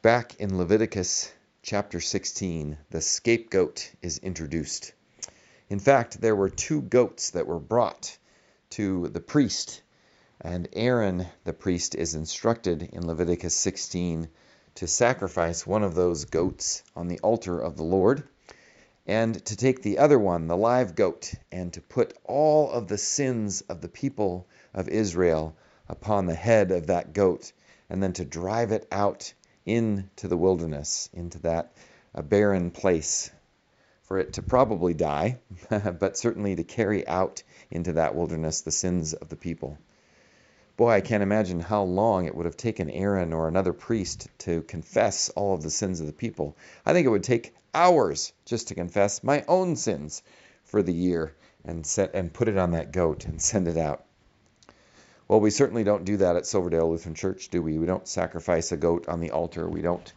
Back in Leviticus chapter 16, the scapegoat is introduced. In fact, there were two goats that were brought to the priest, and Aaron, the priest, is instructed in Leviticus 16 to sacrifice one of those goats on the altar of the Lord, and to take the other one, the live goat, and to put all of the sins of the people of Israel upon the head of that goat, and then to drive it out into the wilderness, into that uh, barren place, for it to probably die, but certainly to carry out into that wilderness the sins of the people. Boy, I can't imagine how long it would have taken Aaron or another priest to confess all of the sins of the people. I think it would take hours just to confess my own sins for the year and set and put it on that goat and send it out. Well, we certainly don't do that at Silverdale Lutheran Church, do we? We don't sacrifice a goat on the altar. We don't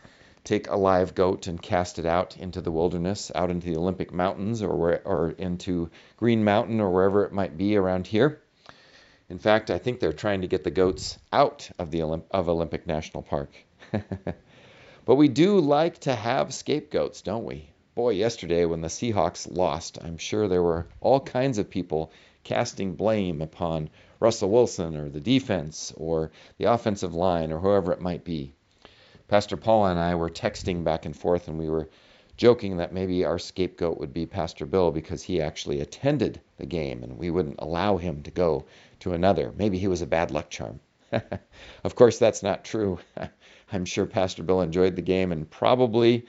take a live goat and cast it out into the wilderness, out into the Olympic Mountains or where, or into Green Mountain or wherever it might be around here. In fact, I think they're trying to get the goats out of the Olymp- of Olympic National Park. but we do like to have scapegoats, don't we? Boy, yesterday when the Seahawks lost, I'm sure there were all kinds of people casting blame upon Russell Wilson or the defense or the offensive line or whoever it might be. Pastor Paula and I were texting back and forth and we were joking that maybe our scapegoat would be Pastor Bill because he actually attended the game and we wouldn't allow him to go to another. Maybe he was a bad luck charm. of course, that's not true. I'm sure Pastor Bill enjoyed the game and probably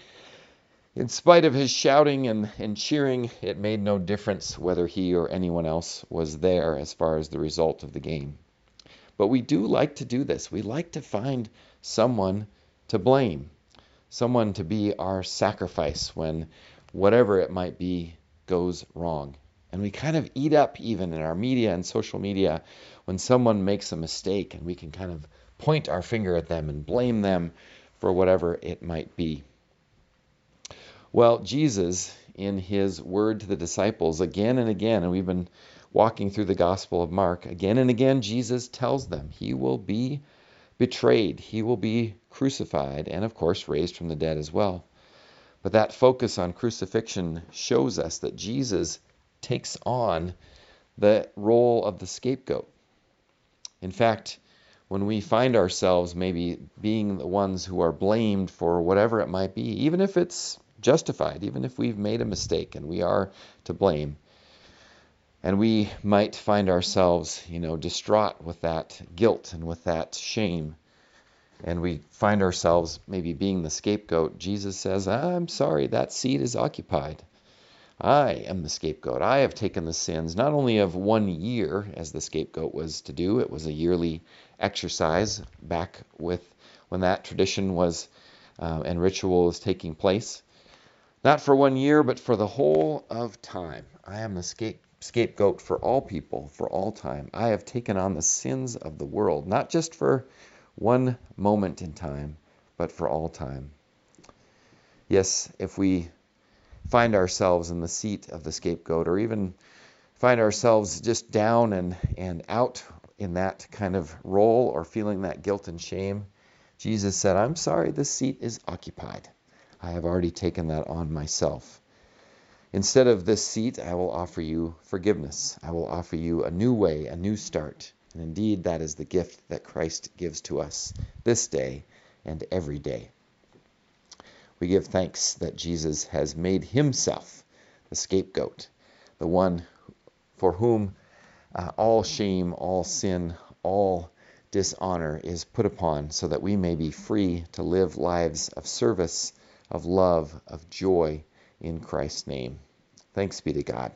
in spite of his shouting and, and cheering, it made no difference whether he or anyone else was there as far as the result of the game. But we do like to do this. We like to find someone to blame, someone to be our sacrifice when whatever it might be goes wrong. And we kind of eat up, even in our media and social media, when someone makes a mistake and we can kind of point our finger at them and blame them for whatever it might be. Well, Jesus, in his word to the disciples, again and again, and we've been walking through the Gospel of Mark, again and again, Jesus tells them he will be betrayed, he will be crucified, and of course, raised from the dead as well. But that focus on crucifixion shows us that Jesus takes on the role of the scapegoat. In fact, when we find ourselves maybe being the ones who are blamed for whatever it might be, even if it's justified, even if we've made a mistake and we are to blame. And we might find ourselves, you know, distraught with that guilt and with that shame. And we find ourselves maybe being the scapegoat. Jesus says, I'm sorry, that seat is occupied. I am the scapegoat. I have taken the sins not only of one year, as the scapegoat was to do, it was a yearly exercise back with when that tradition was uh, and ritual was taking place, not for one year, but for the whole of time. I am the scape, scapegoat for all people, for all time. I have taken on the sins of the world, not just for one moment in time, but for all time. Yes, if we find ourselves in the seat of the scapegoat, or even find ourselves just down and, and out in that kind of role or feeling that guilt and shame, Jesus said, I'm sorry, the seat is occupied. I have already taken that on myself. Instead of this seat, I will offer you forgiveness. I will offer you a new way, a new start. And indeed, that is the gift that Christ gives to us this day and every day. We give thanks that Jesus has made himself the scapegoat, the one for whom uh, all shame, all sin, all dishonor is put upon, so that we may be free to live lives of service of love, of joy in Christ's name. Thanks be to God.